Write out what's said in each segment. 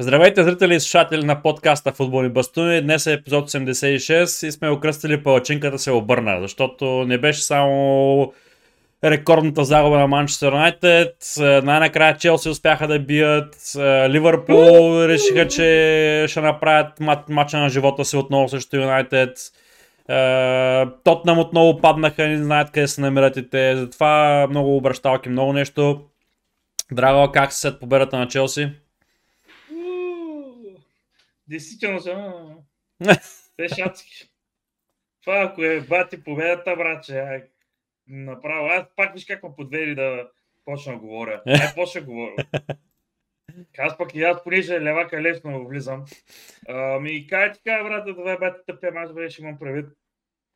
Здравейте, зрители и слушатели на подкаста Футболни бастуни. Днес е епизод 86 и сме окръстили палачинката се обърна, защото не беше само рекордната загуба на Манчестър Юнайтед. Най-накрая Челси успяха да бият. Ливърпул решиха, че ще направят матча на живота си отново срещу Юнайтед. Тотнам отново паднаха, не знаят къде се намират и те. Затова много обращалки, много нещо. Драго, как се след победата на Челси? Действително съм. Беше адски. Това ако е бати победата, братче, направо. Аз пак виж как ме подвери да почна да говоря. Ай, почна да говоря. Аз пък и аз, понеже левака лесно влизам. Ми кай така, брат, е бати тъпия мач, беше имам правит.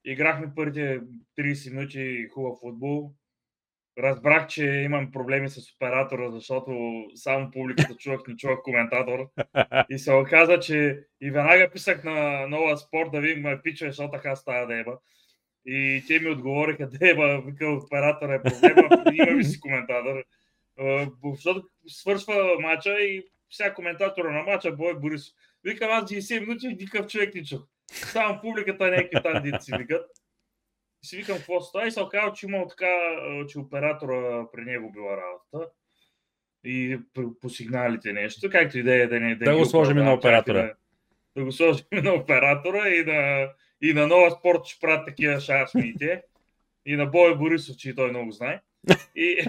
Играхме първите 30 минути хубав футбол разбрах, че имам проблеми с оператора, защото само публиката чувах, не чувах коментатор. И се оказа, че и веднага писах на нова спорт да видим ме пича, защото така става деба. И те ми отговориха, деба, вика оператора е проблема, имаме си коментатор. Защото свършва мача и сега коментатора на мача, Бой Борисов. Викам аз 90 минути никакъв човек не чух. Само публиката някакви там дици викат си викам какво става и се оказа, че имал така, че оператора при него била работа и по сигналите нещо, както и да е да не да, да го сложим на оператора. Да, да го сложим на оператора и на, и на нова спорт ще правят такива шашмите. и на Бой Борисов, че и той много знае. И...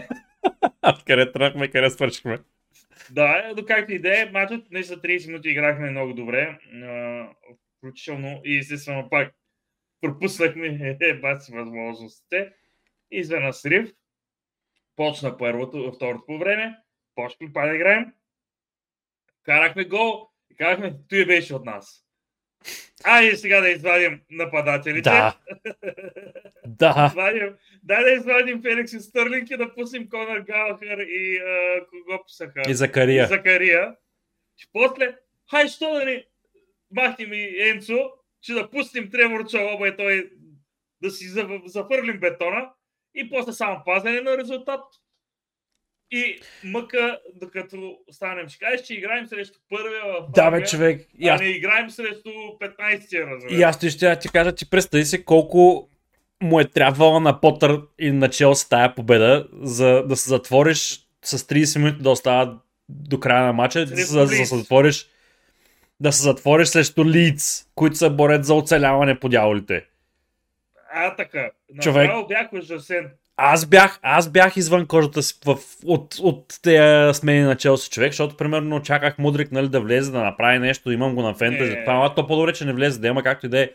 къде тръгнахме, къде свършихме. Да, но както и да е, матчът днес за 30 минути играхме много добре, включително и естествено пак пропуснахме е, баци възможностите. Изведнъж срив. Почна първото, второто по време. Почнахме па да играем. Карахме гол и казахме, той беше от нас. Айде сега да извадим нападателите. Да. да. Извадим, дай да извадим Феликс и Стърлинг и да пуснем Конър Галахър и а, кого писаха? И Закария. И Закария. И после, хай, що да ни махнем и Енцо че да пустим Тревор Чалоба и той да си зафърлим бетона и после само пазене на резултат. И мъка, докато станем, ще кажеш, че играем срещу първия в Да, бе, човек. А аз... не играем срещу 15-тия, разбира. И аз ще, ще ти кажа, че представи си колко му е трябвало на Потър и на Челси тая победа, за да се затвориш с 30 минути да остава до края на матча, за да се затвориш да се затвориш срещу Лиц, които са борят за оцеляване по дяволите. А, така. Човек... бях ужасен. Аз бях, аз бях извън кожата си в, от, от тези смени на Челси човек, защото примерно очаках Мудрик нали, да влезе, да направи нещо, имам го на фентези. Не. Това, то по-добре, че не влезе, да има както и да е.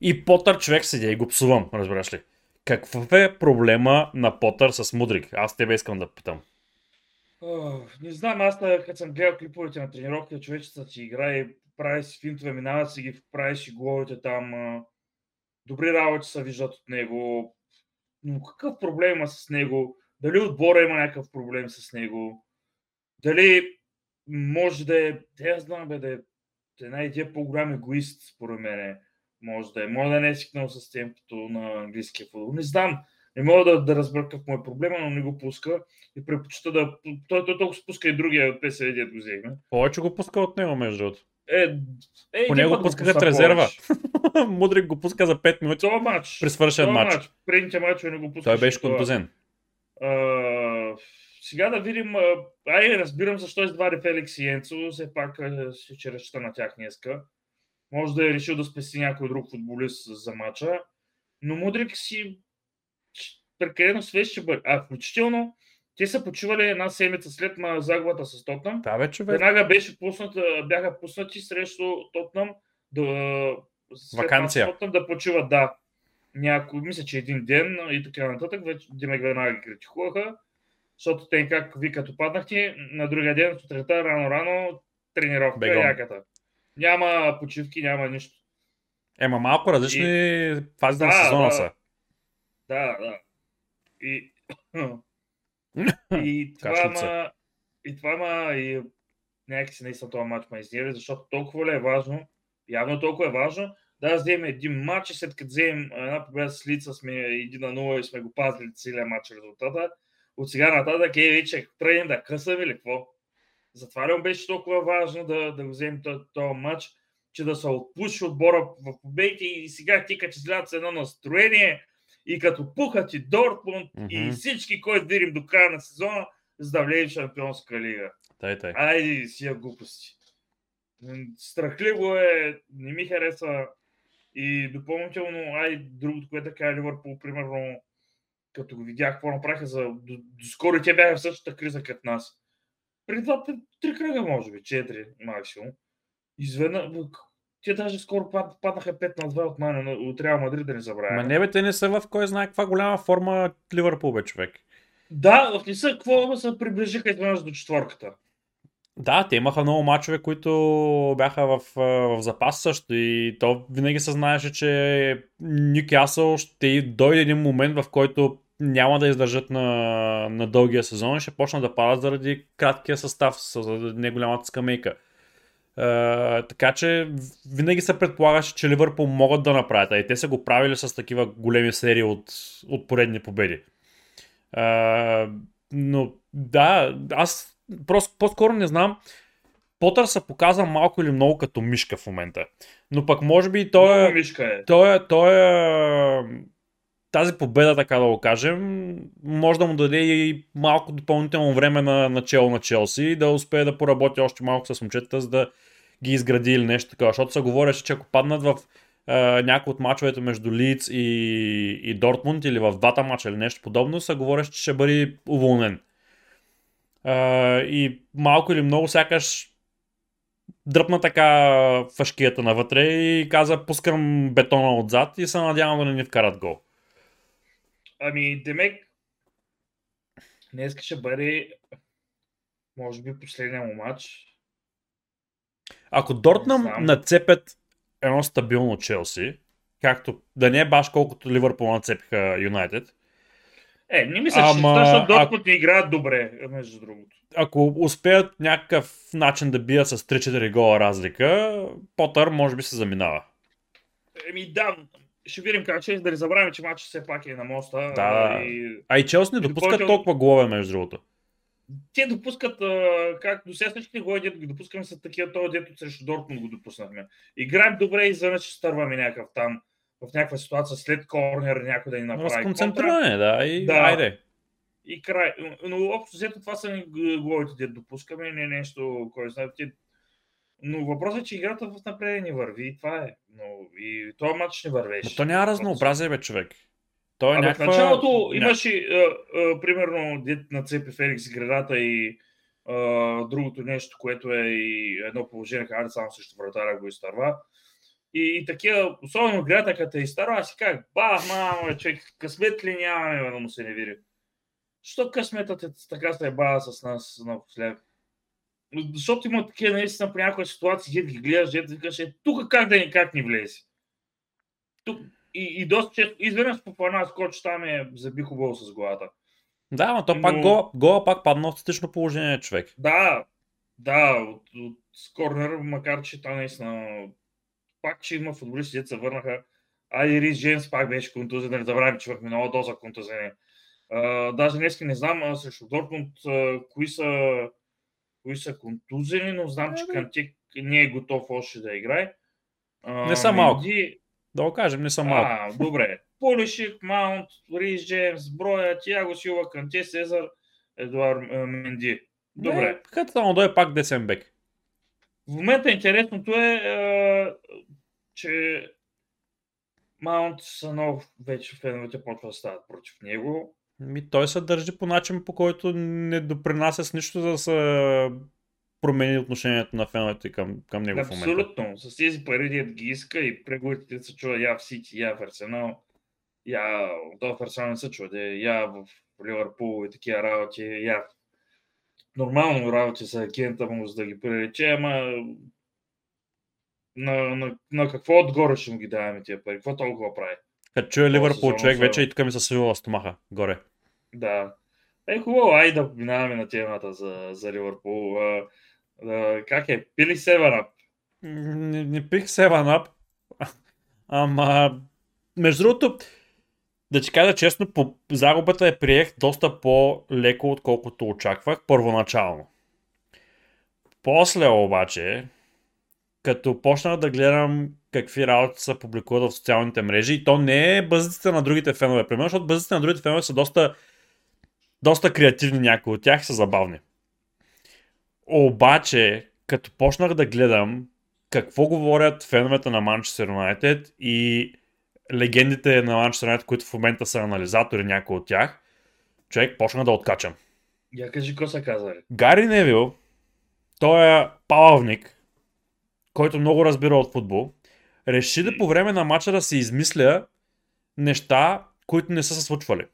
И Потър човек седя и го псувам, разбираш ли. Какъв е проблема на Потър с Мудрик? Аз тебе искам да питам не знам, аз като съм гледал клиповете на тренировката, човечеца си играе, прави си финтове, минава си ги, прави си головите там. Добри работи се виждат от него. Но какъв проблем има с него? Дали отбора има някакъв проблем с него? Дали може да е, да я знам, бе, да е една идея по-голям егоист, според мен. Може да е. Може да не е свикнал с темпото на английския футбол. Не знам. Не мога да, да разбера какво му е проблема, но не го пуска и предпочита да... Той, той толкова спуска и другия ПСВ, дето го взехме. Повече го пуска от него, между другото. Е, е, По него пуска като резерва. Мудрик го пуска за 5 минути. Това матч. При свършен матч. матч. Предните матчове не го пуска. Той беше контузен. сега да видим. Ай, разбирам защо извади Феликс и Енцо. Все пак ще разчита на тях днеска. Може да е решил да спеси някой друг футболист за матча. Но Мудрик си прекалено свеж ще бъде. А включително те са почували една седмица след на загубата с Тотнам. Да, бе, човек. Веднага беше пуснат, бяха пуснати срещу Тотнам да, Вакансия. Тотнам да почуват, да. Някой, мисля, че един ден и така нататък, вече Димек веднага ги критикуваха, защото те как ви като паднахте, на другия ден, сутринта, рано-рано, тренировка, Бегом. яката. Няма почивки, няма нищо. Ема малко различни и... фази да, на сезона да, са. Да, да. И, и това ма, и това ма, и някакси наистина това матч ма изнерви, защото толкова ли е важно, явно толкова е важно, да вземем един матч и след като вземем една победа с лица сме 1 на 0 и сме го пазили целият матч резултата, от сега нататък е вече тръгнем да късаме или какво? Затова ли беше толкова важно да, да го вземе този матч, че да се отпуши отбора в победите и сега ти като излядат с едно настроение и като пухат и Дортмунд mm-hmm. и всички, които видим до края на сезона, за да влезе в Шампионска лига. Тай, тай. Айде си я глупости. Страхливо е, не ми харесва. И допълнително, ай, другото, което така е Ливърпул, примерно, като го видях какво направиха за... До, до скоро те бяха в същата криза като нас. Преди това три кръга, може би, четири максимум. Изведнъж, те даже скоро пад, паднаха 5 на 2 от мен, от Реал Мадрид да не забравя. Ма не бе, те не са в кой знае каква голяма форма Ливърпул бе, човек. Да, в не са какво се приближиха изведнъж до четворката. Да, те имаха много мачове, които бяха в, в запас също и то винаги се знаеше, че Нюкасъл ще дойде един момент, в който няма да издържат на, на дългия сезон и ще почнат да падат заради краткия състав, заради неголямата скамейка. Uh, така че винаги се предполагаше, че Ливърпул могат да направят, а и те са го правили с такива големи серии от, от поредни победи. Uh, но да, аз просто по-скоро не знам. Потър се показва малко или много като мишка в момента. Но пък може би той е... Мишка е. Той е, той е тази победа, така да го кажем, може да му даде и малко допълнително време на начало на Челси да успее да поработи още малко с момчета, за да ги изгради или нещо такова. Защото се говореше, че ако паднат в е, някои от мачовете между Лиц и, и Дортмунд или в двата мача или нещо подобно, се говореше, че ще бъде уволнен. Uh, и малко или много сякаш дръпна така фашкията навътре и каза пускам бетона отзад и се надявам да не ни вкарат гол. Ами, Демек, днес ще бъде може би последния му матч. Ако Дортнам нацепят едно стабилно Челси, както да не е баш колкото Ливърпул нацепиха Юнайтед, е, не мисля, Ама, че защото Дортмунд не играят добре, между другото. Ако успеят някакъв начин да бият с 3-4 гола разлика, Потър може би се заминава. Еми да, ще видим как ще да не забравим, че матчът все пак е на моста. Да. И... А и Челс не допускат допълнител... толкова голове, между другото. Те допускат, как до сега всички голове, дето ги допускаме са такива, това дето срещу Дортмунд го допуснахме. Играем добре и изведнъж стърваме някакъв там в някаква ситуация след корнер някой да ни направи. Разконцентриране, да, и да. айде. И край. Но общо взето това са ни головите, да допускаме, не нещо, кой знае. Но въпросът е, че играта в напред не върви и това е. Но и този матч не вървеше. Но то няма разнообразие, бе, човек. Той е някаква... В началото имаше, а, а, примерно, дет на Цепи Феликс градата и а, другото нещо, което е и едно положение, хайде само срещу вратаря го изтърва. И, и такива, особено гледата, като е изтарва, аз си как, ба, мама, човек, късмет ли нямаме, да му се не види. Що късметът е така се е бава с нас напоследък? Защото има такива наистина при някоя ситуация, дед ги гледаш, дед викаш, е, тук как да никак ни влезе. Тук, и, и доста често, изведнъж по плана скоч там е забих с главата. Да, но то но... пак гола, гола пак падна в статично положение, човек. Да, да, от, от, корнер, макар че там наистина пак, че има футболисти, които се върнаха. А и Рис Джеймс пак беше контузен, да не забравим, че имахме нова доза контузения. даже днес не знам а, срещу Дортмунд кои са, кои са контузени, но знам, че Кантик не е готов още да играе. А, не са малко. Да го кажем, не са малко. А, добре. Полишик, Маунт, Рис Джеймс, Броя, Тиаго Силва, Канте, Сезар, Едуар Менди. Добре. Като само да е пак десен бек. В момента интересното е, че Маунт са нов, вече феновете почва да стават против него. Ми, той се държи по начин, по който не допринася с нищо да се промени отношението на феновете към, към него Абсолютно. в момента. Абсолютно. С тези пари дед ги иска и преговорите се чува я в Сити, я в Арсенал, я в Арсенал не се чува, я в Ливърпул и такива работи, я в нормално работи са агента му, за да ги прилече, ама на, на, на какво отгоре ще му ги даваме тия пари? Какво толкова прави? Като чуя Ливърпул човек, вече и тук ми се свива стомаха горе. Да. Е, хубаво, ай да минаваме на темата за, за Ливърпул. А, а, как е? Пили Севен Не, не пих Севен Ап. Ама, между другото, да ти кажа честно, по загубата я приех доста по-леко, отколкото очаквах първоначално. После обаче, като почнах да гледам какви работи са публикуват в социалните мрежи, и то не е базиците на другите фенове, примерно, защото базиците на другите фенове са доста, доста креативни някои от тях са забавни. Обаче, като почнах да гледам какво говорят феновете на Manchester United и легендите на Manchester United, които в момента са анализатори, някои от тях, човек почна да откачам. Я кажи, какво са казали? Гари Невил, той е палавник, който много разбира от футбол, реши да по време на матча да се измисля неща, които не са се случвали.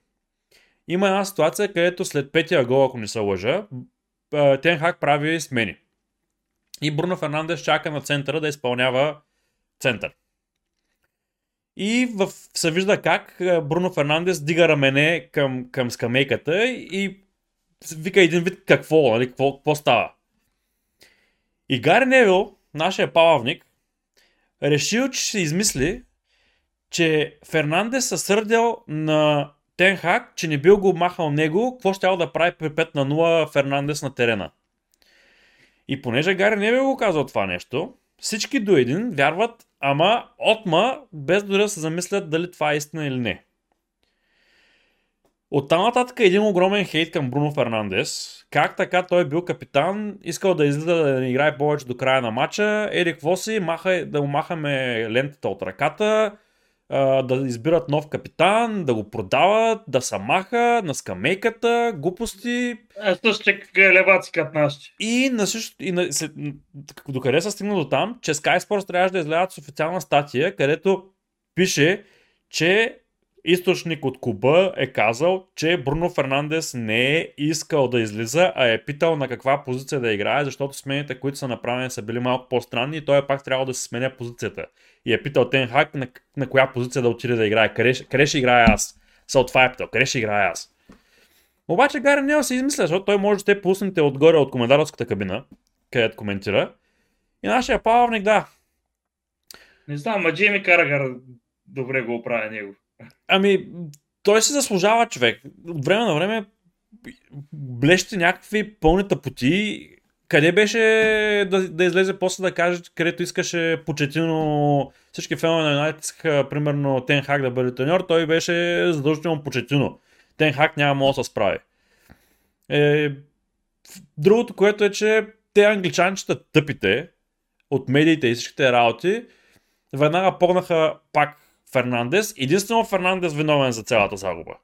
Има една ситуация, където след петия гол, ако не се лъжа, Тенхак прави смени. И Бруно Фернандес чака на центъра да изпълнява център. И в, се вижда как Бруно Фернандес дига рамене към, към скамейката и вика един вид какво, нали, какво, какво става. И Гари Невил, нашия палавник, решил, че ще измисли, че Фернандес се сърдял на Тенхак, че не бил го махал него, какво ще да прави при 5 на 0 Фернандес на терена. И понеже Гари не бил го казал това нещо, всички до един вярват, ама отма, без дори да се замислят дали това е истина или не. От там нататък е един огромен хейт към Бруно Фернандес. Как така той е бил капитан, искал да излиза да не играе повече до края на матча. Ерик Воси, маха, да му махаме лентата от ръката, да избират нов капитан, да го продават, да се маха на скамейката, глупости. Ето ще леваци като нашите. И, на също, и на, се, докъде се стигна до там, че Sky Sports трябваше да излядат с официална статия, където пише, че източник от Куба е казал, че Бруно Фернандес не е искал да излиза, а е питал на каква позиция да играе, защото смените, които са направени, са били малко по-странни и той е пак трябва да се сменя позицията. И е питал Тен Хак на, на коя позиция да отиде да играе. Къде, играе аз? Са това е питал. Къде ще играе аз? Обаче Гари няма се измисля, защото той може да те пуснете отгоре от коментаторската кабина, където коментира. И нашия палавник, да. Не знам, ма Джейми Карагар добре го оправя него. Ами, той се заслужава човек. От време на време блещи някакви пълни тъпоти. Къде беше да, да излезе после да каже, където искаше Почетино, всички фенове на Юнайтед искаха, примерно, Тен Хак да бъде треньор, той беше задължително Почетино. Тен Хак няма мога да се справи. Е, другото, което е, че те англичанчета тъпите от медиите и всичките работи, веднага погнаха пак Фернандес. Единствено Фернандес виновен за цялата загуба.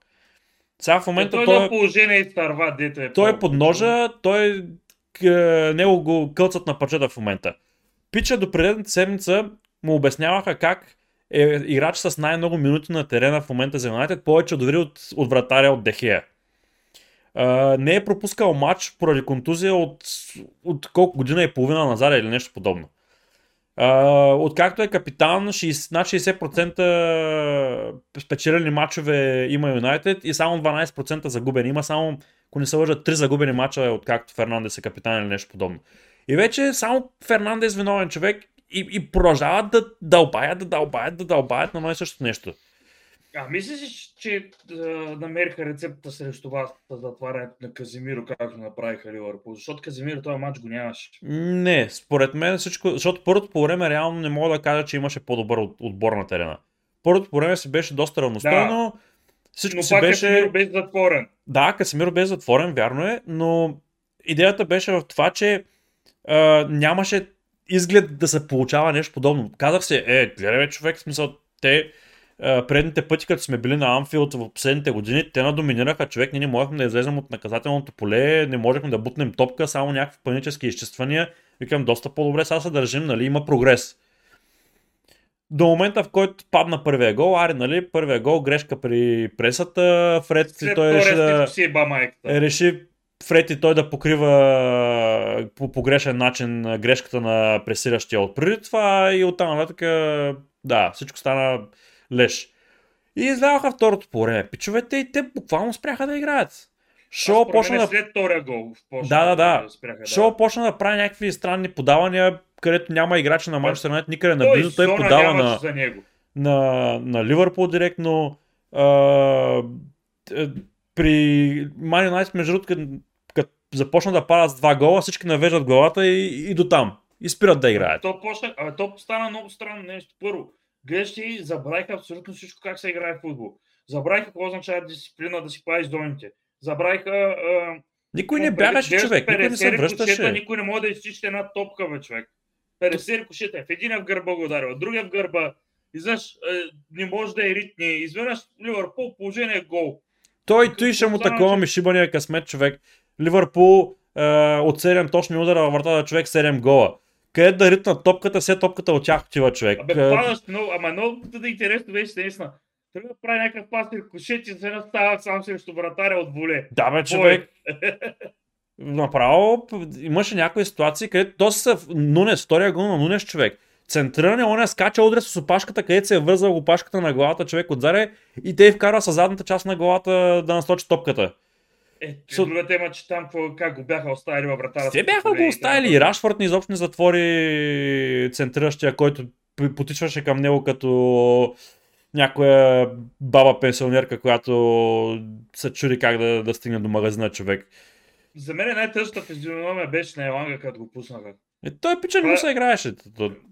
Сега в момента е, той, той е положение и старва, дето е. Той е под ножа, той е, него го кълцат на парчета в момента. Пича до предната седмица му обясняваха как е играч с най-много минути на терена в момента за Юнайтед, повече дори от, от вратаря от Дехея. Uh, не е пропускал матч поради контузия от, от колко година и половина назад или нещо подобно. Откакто е капитан, 60, над 60% спечелени матчове има Юнайтед и само 12% загубени. Има само, ако не се лъжат, 3 загубени матча, откакто Фернандес е капитан или нещо подобно. И вече само Фернандес е виновен човек и, и продължават да дълбаят, да дълбаят, да дълбаят на мое също нещо. А мислиш ли, че да намериха рецепта срещу вас за затварянето на Казимиро, както направиха Ливърпул? Защото Казимиро този матч го нямаше. Не, според мен всичко, защото първото по време реално не мога да кажа, че имаше по-добър отбор на терена. Първото по време си беше доста равностойно. Да. Всичко но си беше... Казимиро беше затворен. Да, Касимиро беше затворен, вярно е, но идеята беше в това, че а, нямаше изглед да се получава нещо подобно. Казах се, е, гледай човек, смисъл, те предните пъти, като сме били на Амфилд в последните години, те надоминираха човек, ние не можехме да излезем от наказателното поле, не можехме да бутнем топка, само някакви панически изчествания. Викам, доста по-добре сега се държим, нали, има прогрес. До момента, в който падна първия гол, ари, нали, първия гол, грешка при пресата, Фред След той реши да, си е, реши Фред и той да покрива по погрешен начин грешката на пресиращия от преди това и оттам нататък, да, всичко стана леш. И излязоха второто по време. Пичовете и те буквално спряха да играят. Шоу почна да... След втория гол. Да, да, да. Спряха, Шоу почна да прави някакви странни подавания, където няма играчи на Манчестър Юнайтед никъде наблизо. Той, той подава на, за него. на, на Ливърпул директно. А, при Ман Юнайтед, между другото, като започнат да падат с два гола, всички навеждат главата и, и до там. И спират да играят. То, почна, а, то стана много странно нещо. Първо, гледаш и забравиха абсолютно всичко как се играе в футбол. Забравиха какво означава дисциплина да си пазиш зоните. Забравиха... А, никой не бягаше, човек. Никой не се връщаше. Никой не може да изчисти една топка, бе, човек. 50 рикошета. В един в гърба го ударил, в другия в гърба. И знаеш, не може да е ритни. Изведнъж Ливърпул положение е гол. Той, той ще му такова ми шибания късмет, човек. Ливърпул е, от 7 точни удара във вратата човек 7 гола. Къде да ритна топката, все топката от тях отива човек. Абе, падаш много, ама много да интересно беше наистина. Трябва да прави някакъв пас рикошет и се става сам срещу вратаря от воле. Да, бе, човек. Направо имаше някои ситуации, където то са Нунес, втория гол на Нунес човек. Центриране, он е скача удря с опашката, където се е вързал опашката на главата човек отзаре и те вкара с задната част на главата да насочи топката. Е, so, друга тема, че там как го бяха оставили във вратата. Те бяха го оставили и Рашфорд изобщо не затвори центриращия, който потичваше към него като някоя баба пенсионерка, която се чуди как да, да стигне до магазина човек. За мен най-тъжната физиономия беше на Еланга, като го пуснаха. Е, той пича не му се играеше.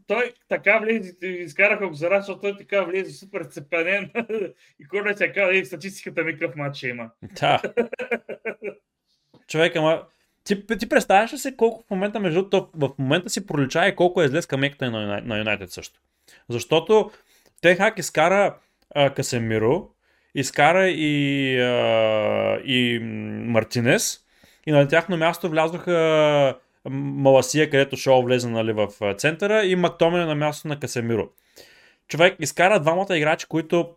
Той така влезе, изкараха го за защото той така влезе супер цепенен и кой се казва, и статистиката ми какъв матч има. Да. Човек, ама ти, ти представяш ли се колко в момента, между в момента си пролича и колко е зле скамеката на, на Юнайтед също. Защото Техак изкара а, Касемиро, изкара и, а, и Мартинес и на тяхно място влязоха Маласия, където Шоу влезе нали, в центъра и Мактомене на място на Касемиро. Човек изкара двамата играчи, които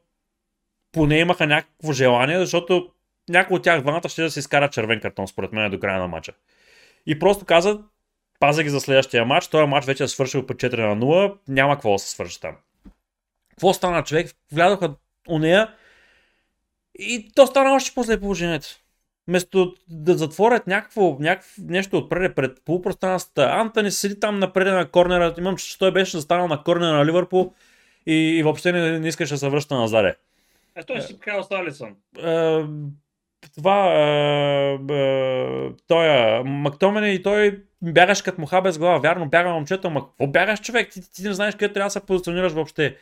поне имаха някакво желание, защото някой от тях двамата ще да се изкара червен картон, според мен, до края на матча. И просто каза, паза ги за следващия матч, този матч вече е свършил по 4 на 0, няма какво да се свърши там. Какво стана човек? Влязоха у нея и то стана още по-зле положението. Вместо да затворят някакво, някакво нещо отпред пред полупространствата, Антони седи там напред на корнера. Имам, че той беше застанал на корнера на Ливърпул и, и въобще не, не искаше да се връща назад. А той си казал Салисън. Това, е, е, той е, Мактомене и той бягаш като муха без глава. Вярно, бяга момчето, ама какво бягаш човек? Ти, ти не знаеш къде трябва да се позиционираш въобще.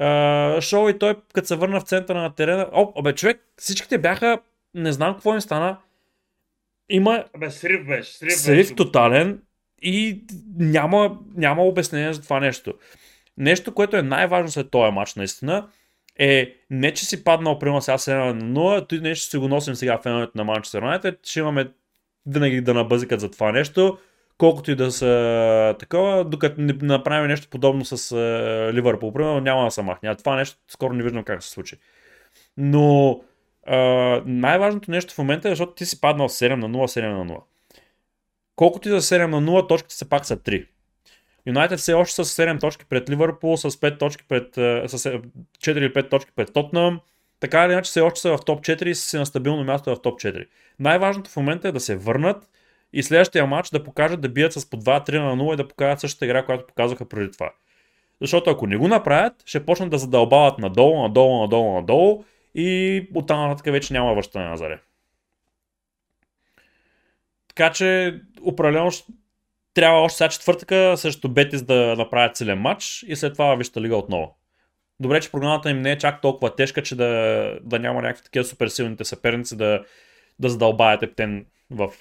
Uh, шоу и той, като се върна в центъра на терена, о, обе, човек, всичките бяха не знам какво им стана. Има Абе, срив беше. Срив, срив беше. тотален и няма, няма обяснение за това нещо. Нещо, което е най-важно след този матч, наистина, е не, че си паднал примерно сега 7 на 0, той нещо ще си го носим сега в феновете на Манчестър Юнайтед, ще имаме винаги да набъзикат за това нещо, колкото и да са такова, докато не направим нещо подобно с Ливърпул, примерно няма да се махне. Това нещо скоро не виждам как се случи. Но Най-важното нещо в момента е, защото ти си паднал 7 на 0, 7 на 0. Колкото ти за 7 на 0, точките са пак са 3. Юнайтед все още с 7 точки пред Ливърпул, с 5 точки пред, с 4 или 5 точки пред Тотнам. Така или иначе все още са в топ 4 и са на стабилно място в топ 4. Най-важното в момента е да се върнат и следващия матч да покажат да бият с по 2-3 на 0 и да покажат същата игра, която показаха преди това. Защото ако не го направят, ще почнат да задълбават надолу, надолу, надолу, надолу и оттам нататък вече няма връщане на заре. Така че определено трябва още сега четвъртъка срещу Бетис да направят целен матч и след това Вижте лига отново. Добре, че програмата им не е чак толкова тежка, че да, да няма някакви такива супер силните съперници да, да задълбаят ептен в,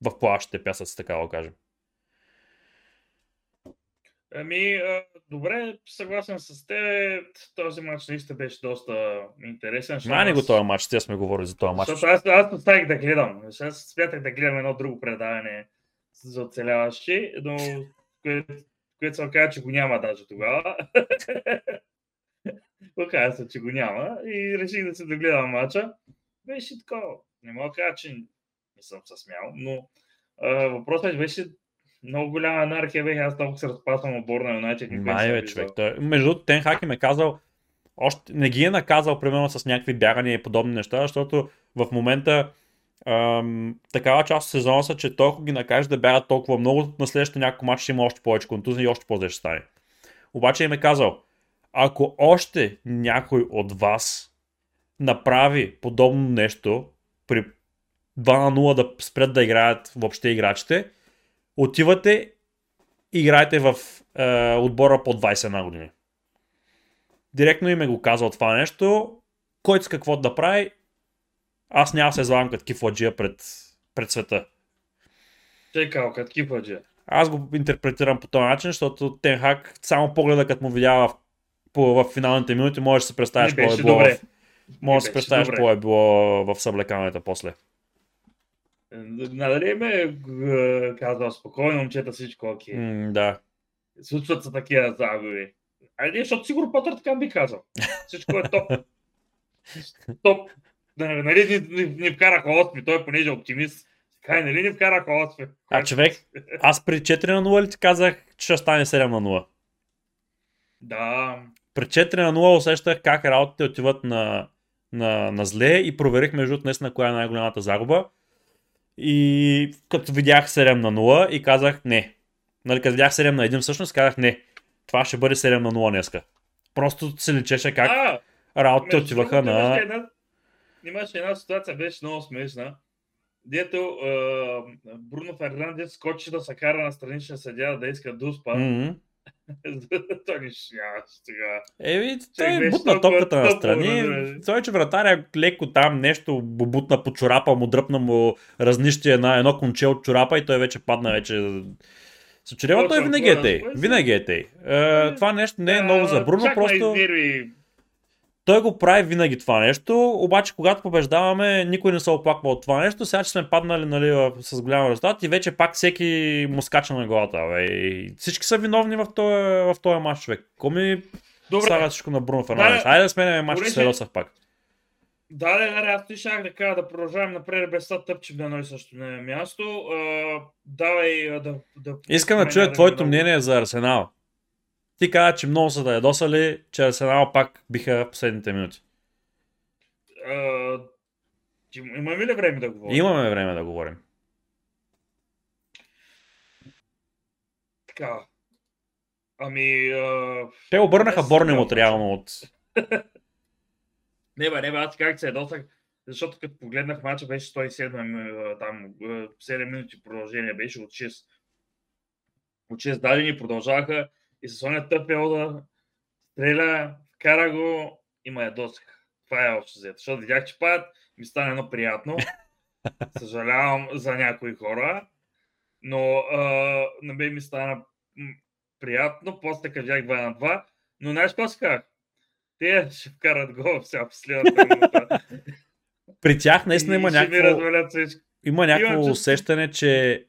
в плащите пясъци, така да кажем. Ами, добре, съгласен с теб. Този матч наистина беше доста интересен. Мани го този матч, тя сме говорили за този матч. Защото аз, аз оставих да гледам. Аз смятах да гледам едно друго предаване за оцеляващи, но което, което съм казал, че го няма даже тогава. Оказа се, че го няма и реших да се догледам матча. Беше такова. Не мога да кажа, че не съм се смял, но а, въпросът беше много голяма анархия бе, аз толкова се разпасвам отбор на Юнайтед. Май бе, човек. Той, между другото, Тен Хак е казал, още не ги е наказал, примерно, с някакви бягания и подобни неща, защото в момента ам, такава част от сезона са, че толкова ги накаже да бягат толкова много, на следващите няколко матча ще има още повече контузии и още по-зле ще стане. Обаче им е казал, ако още някой от вас направи подобно нещо при 2 на 0 да спрят да играят въобще играчите, отивате и играете в е, отбора по 21 години. Директно им е го казал това нещо, който с какво да прави, аз няма се излагам като кифладжия пред, пред света. Чекал, като кифладжия. Аз го интерпретирам по този начин, защото Тенхак само погледа, като му видява в, по, в финалните минути, можеш да се представиш какво е било. Може да се представиш какво е било в съблекаването после. Надали ме казва спокойно, момчета, всичко окей. Okay. Mm, да. Случват се такива загуби. Айде, защото сигурно Потър така би казал. Всичко е топ. топ. Нали ни, ни, ни вкараха 8, той понеже е оптимист. Кай, нали ни вкараха 8? А човек, аз при 4 на 0 ли ти казах, че ще стане 7 на 0? Да. При 4 на 0 усещах как работите отиват на, на, на зле и проверих между наистина коя е най-голямата загуба. И като видях 7 на 0 и казах не. Нали, като видях 7 на 1 всъщност казах не. Това ще бъде 7 на 0 днеска. Просто се личеше как а, работите отиваха на... Една, имаше една ситуация, беше много смешна. Дето е, Бруно Фернандес скочи да се кара на странична съдя да иска дуспа. Mm-hmm. той не сега. Еми, той бутна топката на страни. Той, че вратаря леко там нещо бутна по чорапа, му дръпна му разнищие на едно конче от чорапа и той вече падна вече с чрева той винаги е тей. Винаги е тей. Е, това нещо не е много за Бруно, просто... Той го прави винаги това нещо, обаче когато побеждаваме, никой не се оплаква от това нещо. Сега, че сме паднали нали, с голям резултат и вече пак всеки му скача на главата. Бе. И всички са виновни в този, в този матч, човек. Коми Добре. Става всичко на Бруно Фернандес. Да, Айде да сменяме матча с Елосъв пак. Да, да, да, аз ти шах да кажа да продължавам напред без да тъпчем на едно и също на място. Uh, давай да, да... Искам да чуя твоето мнение за Арсенал. Ти каза, че много са да ядосали, че Арсенал пак биха последните минути. Uh, имаме ли време да говорим? Имаме време да говорим. Така. Ами... Uh... Те обърнаха Борнемот реално от... Не, бе, не, бе, аз как се ядосах, защото като погледнах мача беше 107 там 7 минути продължение, беше от 6. От 6 дадени продължаваха и с оня тъпел да стреля, кара го и ме ядосах. Това е общо взето, защото видях, че падат, ми стана едно приятно. Съжалявам за някои хора, но а, на мен ми стана приятно, после като видях 2 на 2, но знаеш какво си казах? те ще вкарат гол в последната минута. При тях наистина има някакво... Има някакво усещане, че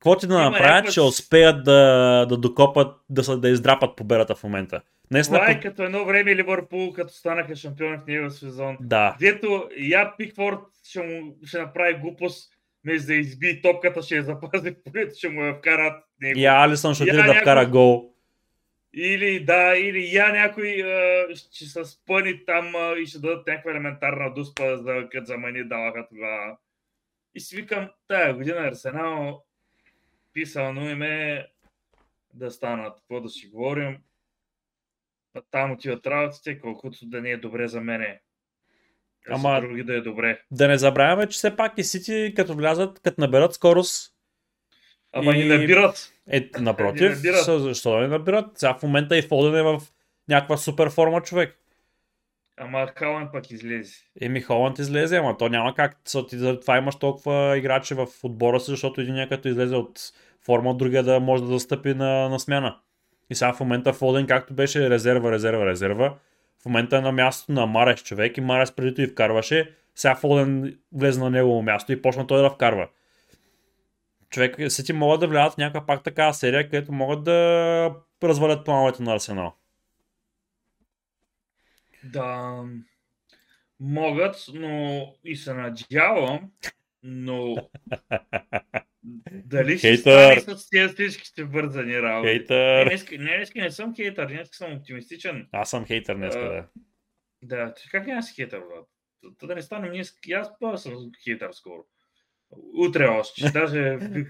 какво ти да направят, някаква... ще успеят да, да докопат, да, да издрапат победата в момента. Наистина, Това е като едно време Ливърпул, като станаха шампиони в него сезон. Да. Дето я Пикфорд ще, му, ще направи глупост, вместо да изби топката, ще я запази в полето, ще му я вкарат. Него. И Алисън ще отиде да вкара гол. Или да, или я някой а, ще се спъни там а, и ще дадат някаква елементарна дуспа, за като за мани даваха тогава. И си викам, тая година Арсенал писано им е да станат, какво да си говорим. Там отиват работите, колкото да не е добре за мене. Ама, други да е добре. Да не забравяме, че все пак и Сити, като влязат, като наберат скорост. Ама и... ни набират. Е, напротив, защо да не набират? Сега в момента и Фоден е в някаква супер форма човек. Ама Холанд пък излезе. Еми Холанд излезе, ама то няма как. Ти това имаш толкова играчи в отбора си, защото един като излезе от форма, другия да може да застъпи на, на смяна. И сега в момента Фоден, както беше резерва, резерва, резерва, в момента е на мястото на Марес човек и Марес преди и вкарваше. Сега Фоден влезе на негово място и почна той да вкарва човек, ти могат да влязат в някаква пак така серия, където могат да развалят плановете на Арсенал. Да, могат, но и се надявам, но дали ще стане с тези всичките бързани работи. Хейтър. Не, не, не, не съм хейтър, днес съм оптимистичен. Аз съм хейтър днес, да. Да, как не си хейтър, брат? Да не стане, ние, аз съм хейтър скоро. Утре още. Даже...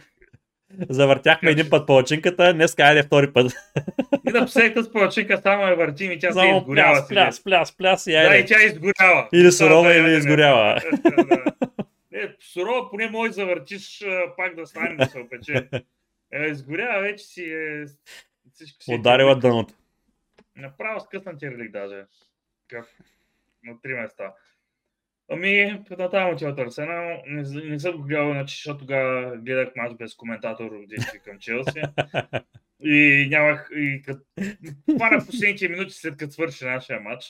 Завъртяхме един път палачинката, днес е втори път. И да всеки с палачинка само я въртим и тя се изгорява. Пляс, пляс, пляс, пляс, и Да, и тя изгорява. Или сурова, или изгорява. сурово, поне може завъртиш пак да стане да се опече. Е, изгоря, вече си е... Всичко си е Ударила дъното. Направо скъсан тирлик даже. Как? На три места. Ами, натам отиват Арсенал. Не, не съм го гледал, иначе, защото тогава гледах мач без коментатор действие към Челси. И нямах... И кът... Хванах последните минути след като свърши нашия матч.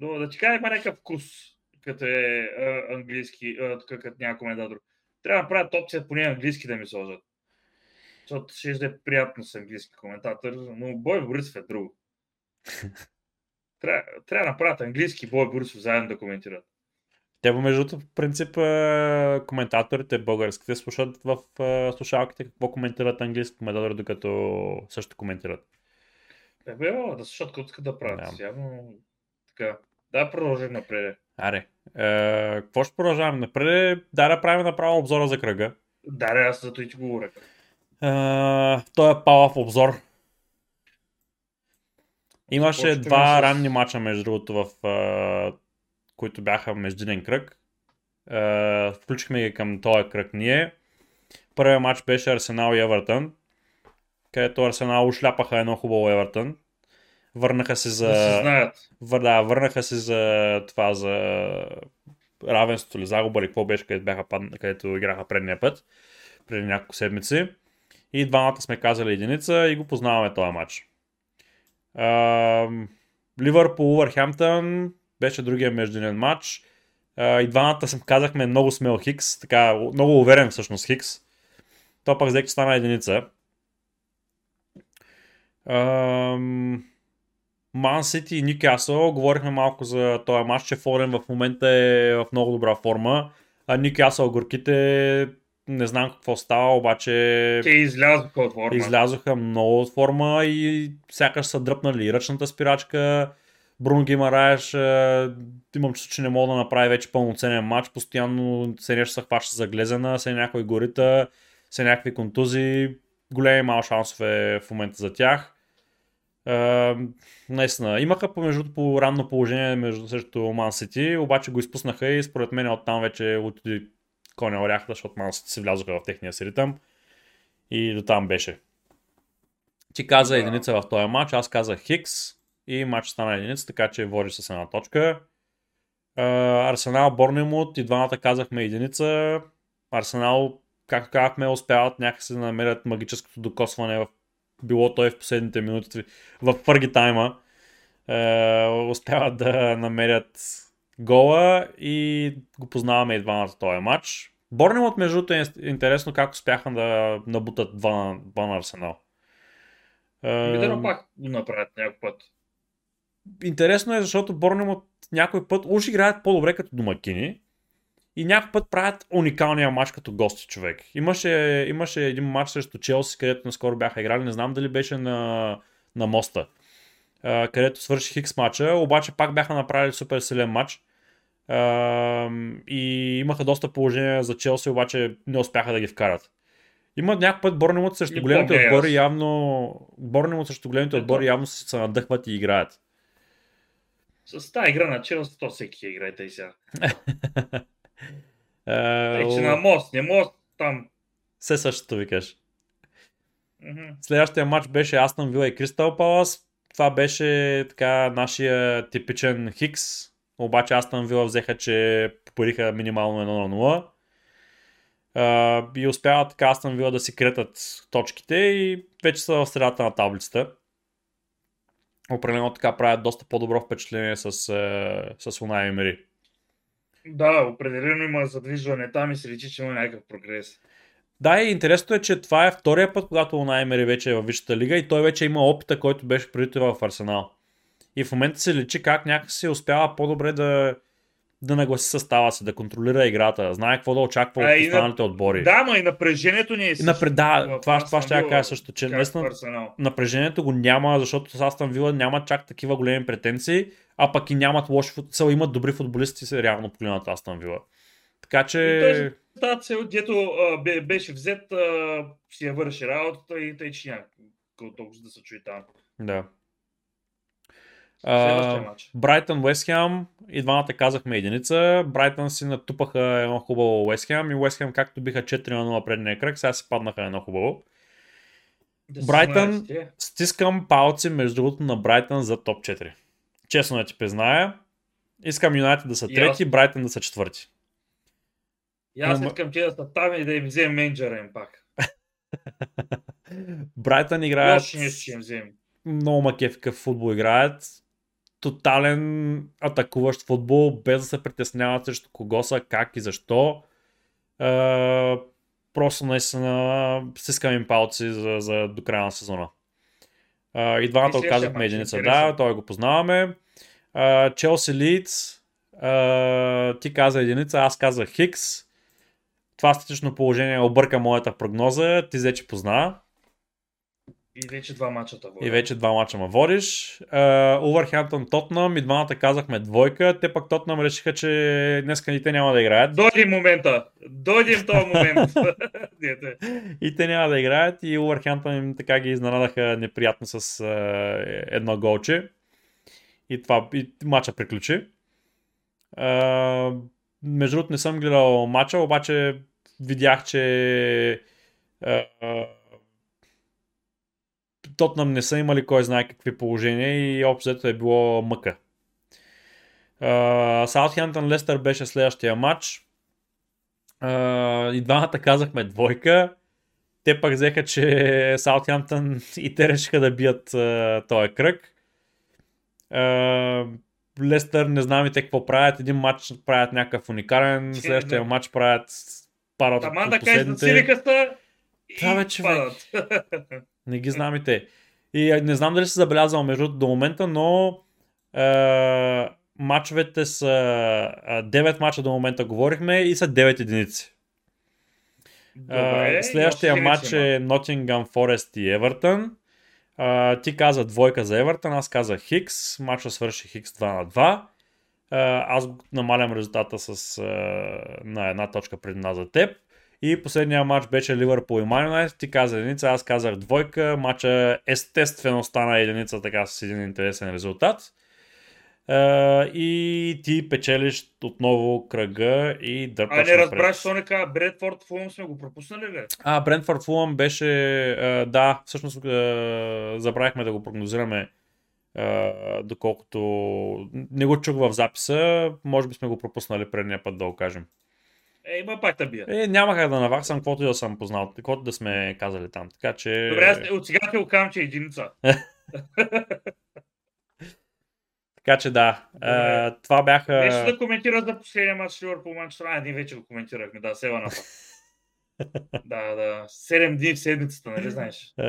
Но да ти кажа, има някакъв вкус, като е английски, като няма коментатор. Трябва да направят опция поне английски да ми сложат. Защото ще е приятно с английски коментатор, но Бой Борисов е друго. Трябва, трябва да направят английски Бой Борисов заедно да коментират. Те, между другото, в принцип, е, коментаторите българските слушат в е, слушалките какво коментират английски коментатори, докато също коментират. Е, бе, да слушат какво искат да правят. Да. Да. Явно, така. Да, продължим напред. Аре, е, какво ще продължаваме напред? Да, да правим направо обзора за кръга. Да, да, аз зато и ти го говоря. Е, той е палав обзор. Имаше два с- ранни мача, между другото, в, е, които бяха междинен кръг. Е, включихме ги към този кръг ние. Първият матч беше Арсенал и Евертън, където Арсенал ушляпаха едно хубаво Евертън. Върнаха се за... Да се знаят. Вър, да, върнаха се за това, за равенството или загуба или какво беше, където, бяха падна, където играха предния път, преди няколко седмици. И двамата сме казали единица и го познаваме този матч. Ливърпул, Увърхемптън беше другия междинен матч. И двамата съм казахме много смел Хикс, така много уверен всъщност Хикс. То пък взе, че стана единица. Ман Сити и Ньюкасъл, говорихме малко за този матч, че Форен в момента е в много добра форма, а Ньюкасъл горките не знам какво става, обаче Те излязоха от форма. излязоха много от форма и сякаш са дръпнали и ръчната спирачка. Бруно Гимараеш, е, имам чувство, че не мога да направи вече пълноценен матч, постоянно се нещо се хваща за глезена, се някой горита, се някакви контузии, големи мал шансове в момента за тях. Е, наистина, имаха помежду по ранно положение между срещу Ман Сити, обаче го изпуснаха и според мен оттам вече отиде коня оряхата, защото Ман се влязоха в техния си ритъм и до там беше. Ти каза единица в този матч, аз казах Хикс и матч стана единица, така че води с една точка. Арсенал, Борнемут и двамата казахме единица. Арсенал, както казахме, успяват някакси да намерят магическото докосване в било той в последните минути в пърги тайма. Е, успяват да намерят гола и го познаваме и двамата този матч. Борнемут, между другото, е интересно как успяха да набутат два, на- два на Арсенал. Да пак го направят някой път. Интересно е, защото Борнемут някой път уж играят по-добре като домакини и някой път правят уникалния матч като гости човек. Имаше, имаше един матч срещу Челси, където наскоро бяха играли, не знам дали беше на, на моста, а, където свърши Хикс матча, обаче пак бяха направили супер силен матч. А, и имаха доста положения за Челси, обаче не успяха да ги вкарат. Има някой път Борнемут срещу големите отбори явно Борнемут срещу големите отбори явно се надъхват и играят. С тази игра на Челси, то всеки играе и сега. Тъй, че на мост, не мост, там. Все същото викаш. Следващия матч беше Астон Вила и Кристал Палас. Това беше така нашия типичен Хикс. Обаче Астон Вила взеха, че париха минимално 1 на 0. А, и успяват така Астон Вила да си кретат точките и вече са в средата на таблицата. Определено така правят доста по-добро впечатление с, е, с Унай Емери. Да, определено има задвижване там и се личи, че има някакъв прогрес. Да, и интересното е, че това е втория път, когато Унай Емери вече е в Висшата лига и той вече има опита, който беше преди това в Арсенал. И в момента се личи как някакси успява по-добре да, да нагласи състава си, да контролира играта, знае какво да очаква А, от и на- останалите отбори. Да, ма и напрежението ни е И напред, да, това, това ще я кажа също, че наистина напрежението го няма, защото с Астан Вила няма чак такива големи претенции, а пък и нямат лоши футболисти, имат добри футболисти, се реално погледнат Астан Вила. Така И че... той Цел, дето а, бе, беше взет, а, си я върши работата и тъй, че няма толкова да се чуи там. Да. Брайтън, Уестхем и двамата казахме единица. Брайтън си натупаха едно хубаво Уестхем и Уестхем както биха 4 на 0 предния кръг, сега си паднаха едно хубаво. Брайтън-. Стискам палци между другото на Брайтън за топ 4. Честно да ти призная. Искам Юнайтед да са трети. Брайтън да са четвърти. И аз Ама- искам те да са там и да им вземем менеджера им пак. Брайтън играят Лошо нещо ще им много макефикъв футбол играят. Тотален атакуващ футбол, без да се притесняват срещу кого са, как и защо. Е, просто наистина стискам им палци за, за до края на сезона. Е, и двамата отказахме матч, единица. Да, той го познаваме. Е, Челси Лидс. Е, ти каза единица, аз казах Хикс. Това статично положение обърка моята прогноза. Ти вече позна. И вече два мачата. И вече два мача ма водиш. Увърхемптън Тотнам и двамата казахме двойка. Те пък Тотнам решиха, че днес и те няма да играят. Дойде им момента. Дойде им този момент. И те няма да играят и Увърхемптън им така ги изненадаха неприятно с а, едно голче. И това и матча приключи. А, между другото не съм гледал матча, обаче видях, че а, а, Тотнам не са имали кой знае какви положения и общо е било мъка. Саутхемптън Лестър беше следващия матч. И двамата казахме двойка. Те пък взеха, че Саутхемптън и те решиха да бият този кръг. Лестър не знам и те какво правят. Един матч правят някакъв уникален, Че, следващия не. матч правят Таман от да кажеш, засилиха са и Да, човек. падат. Не ги знам и те. И не знам дали си забелязал между до момента, но е, матчовете са а, 9 мача до момента говорихме и са 9 единици. Добре, А, следващия матч е Nottingham Forest и Everton. А, ти каза двойка за Everton, аз казах Хикс. Матча свърши Хикс 2 на 2. А, аз намалям резултата с, а, на една точка преди нас за теб. И последния матч беше Ливърпул и United. Ти каза единица, аз казах двойка. Матча естествено стана единица така с един интересен резултат. И ти печелиш отново кръга и дърпаш А не разбраш, що не казва, Бредфорд Фулм сме го пропуснали ли? А, Брентфорд Фулъм беше, а, да, всъщност а, забравихме да го прогнозираме, доколкото не го чух в записа, може би сме го пропуснали предния път да го кажем. Е, има пак да бия. Е, няма как да наваксам, каквото и да съм познал, каквото да сме казали там, така че... Добре, аз от сега ти го казвам, че е единица. Така че да, а, това бяха... Нещо да коментира за последния матч Ливърпул Манчестър. А, ние вече го коментирахме, да, Севаната. да, да. 7 дни в седмицата, нали знаеш? А,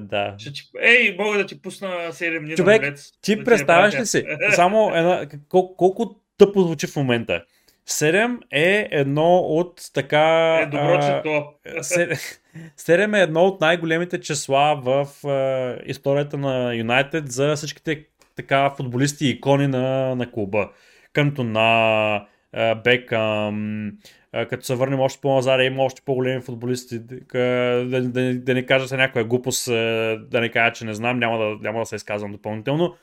да. Ще. Ей, мога да ти пусна 7 дни Човек, на молец. Ти да представяш ли си? Само една, кол- колко тъпо звучи в момента. 7 е едно от така... Е, добро, а, че то. Се- 7 е едно от най-големите числа в а, историята на Юнайтед за всичките така футболисти и икони на, на клуба. Кантона, Бекъм, като се върнем още по-назад, има още по-големи футболисти. Да, да, да не кажа се някоя глупост, да не кажа, че не знам, няма да, няма да се изказвам допълнително.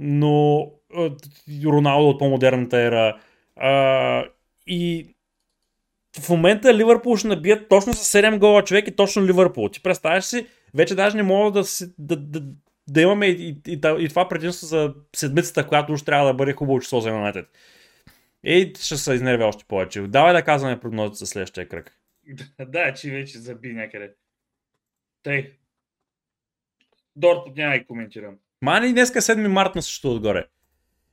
Но Роналдо от по-модерната ера. И в момента Ливърпул ще набият точно с 7 гола човек и точно Ливърпул. Ти представяш си, вече даже не мога да, си, да, да, да имаме и, и, и, и това предимство за седмицата, която уж трябва да бъде хубаво число за Юнайтед. Ей, ще се изнервя още повече. Давай да казваме прогнозите за следващия кръг. да, че вече заби някъде. Тъй. Дортмунд няма и коментирам. Мани днеска 7 март на също отгоре.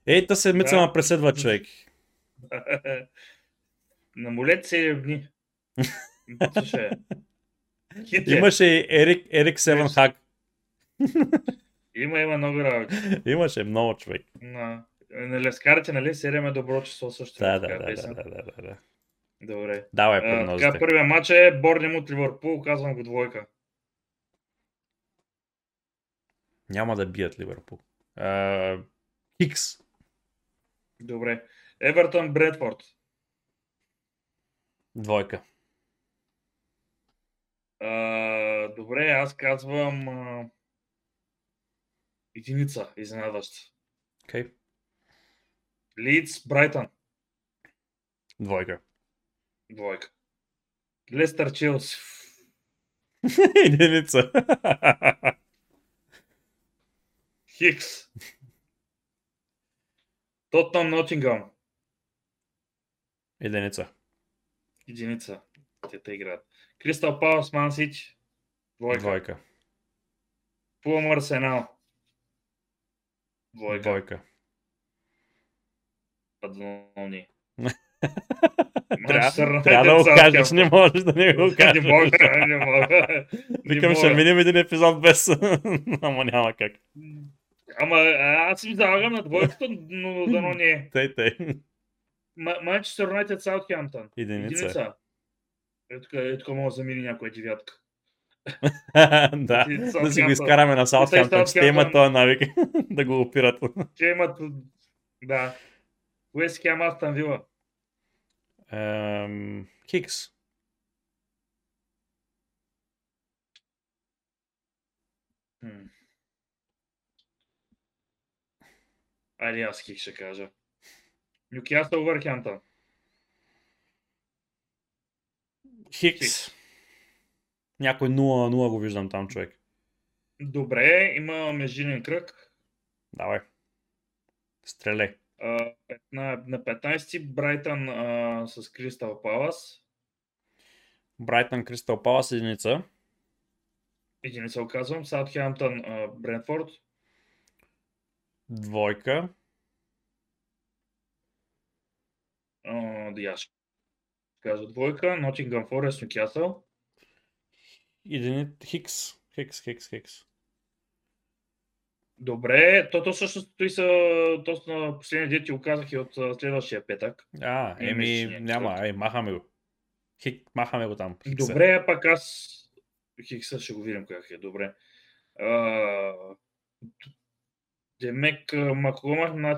Ей, та седмица Да. преседва човек. Намолете 7 дни. Хитре. Имаше и Ерик, Ерик Севенхак. Има, има много работи. Имаше много човек. На, на лескарите, нали, 7 е добро число също. Да, да, да, да, да, да. Добре. Давай А, така, прогнозите. първият матч е Борнем от Ливърпул, казвам го двойка. Няма да бият Ливърпул. Хикс. Добре. Евертън, Бредфорд. Двойка. А, добре, аз казвам... Единица, изненадваща. Окей. Лидс, Брайтън, Двойка. двойка. Лестър, Челси. Единица. Хикс. Тотнам, Нотингъм. Единица. Единица. Те те играят. Кристал Палас, Ман Сити. Двойка. Двойка. Фулъм, Арсенал. Двойка. Двойка. Падони. Трябва, трябва да го кажеш, не можеш да не го кажеш. Не мога, не мога. Викам, ще минем един епизод без... Ама няма как. Ама аз си залагам на двойката, но дано не е. Тъй, тъй. Манчестър Юнайтед, Саутхемптън. Единица. Единица. Ето тук, може да замине някоя девятка. Да, да си го изкараме на Саутхемптън, имат Саутхемптън. този навик да го опират. Те имат... Да. Уест Хем, Астан Вила. Хикс. Айде аз хик ще кажа. Нюкасъл Върхемптън. Хикс. Някой 0-0 го виждам там, човек. Добре, има междинен кръг. Давай. Стреляй. А, на, на 15-ти Брайтън а, с Кристал Палас. Брайтън Кристал Палас единица. Единица оказвам. Саутхемптън Брентфорд. Двойка. Да я ще кажа двойка. Нотингъм Форест Нюкасъл. Единица. Хикс. Хикс, хикс, хикс. Добре, то, то всъщност той са, то са на последния дет ти го казах и от следващия петък. А, Е, еми, месечния няма, ай, махаме го. Хик, махаме го там. Хикса. Добре, пак аз Хикса ще го видим как е. Добре. А, Демек Маклома,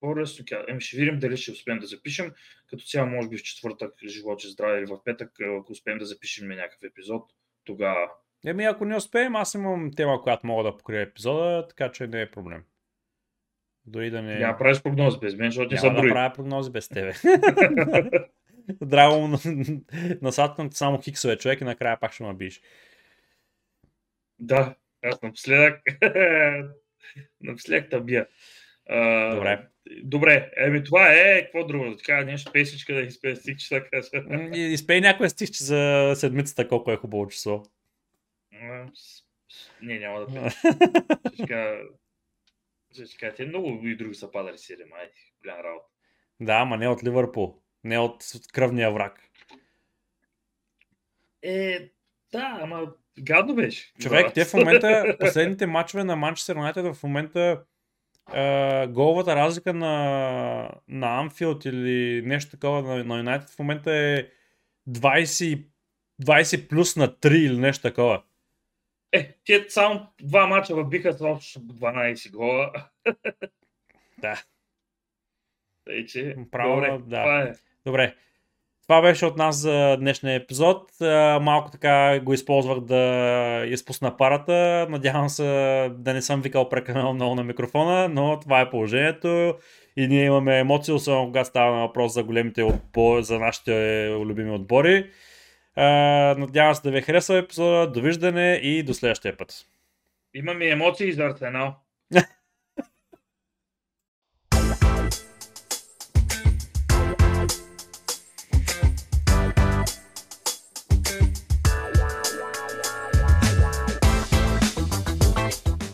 Форест, Еми ще видим дали ще успеем да запишем. Като цяло, може би в четвъртък, живот че здраве или в петък, ако успеем да запишем някакъв епизод, тогава Еми, ако не успеем, аз имам тема, която мога да покрия епизода, така че не е проблем. Дори да не... няма правиш прогноз без мен, защото не Няма да правя прогнози без тебе. Драго му само хиксове човек и накрая пак ще ме биш. Да, аз напоследък напоследък табия. А, Добре. Добре, еми това е, какво друго да кажа, нещо песичка да изпее стих, да кажа. Изпей някоя стихче за седмицата, колко е хубаво число. Не, няма да пея. Ще кажа, те много и други са падали 7, айде, голяма работа. да, ама не от Ливърпул. Не от кръвния враг. Е, да, ама гадно беше. Човек, те в момента, последните матчове на Манчестър Юнайтед в момента е, головата разлика на, на Анфилд или нещо такова на, на в момента е 20, 20 плюс на 3 или нещо такова. Е, те само два мача въбиха с общо 12 гола. Да. Тъй, че, Право, добре, да. това е. Добре. Това беше от нас за днешния епизод. Малко така го използвах да изпусна парата. Надявам се да не съм викал прекалено много на микрофона, но това е положението. И ние имаме емоции, особено когато става въпрос за големите отбори, за нашите любими отбори. Надявам се да ви е харесал епизода. Довиждане и до следващия път. Имаме емоции за Арсенал.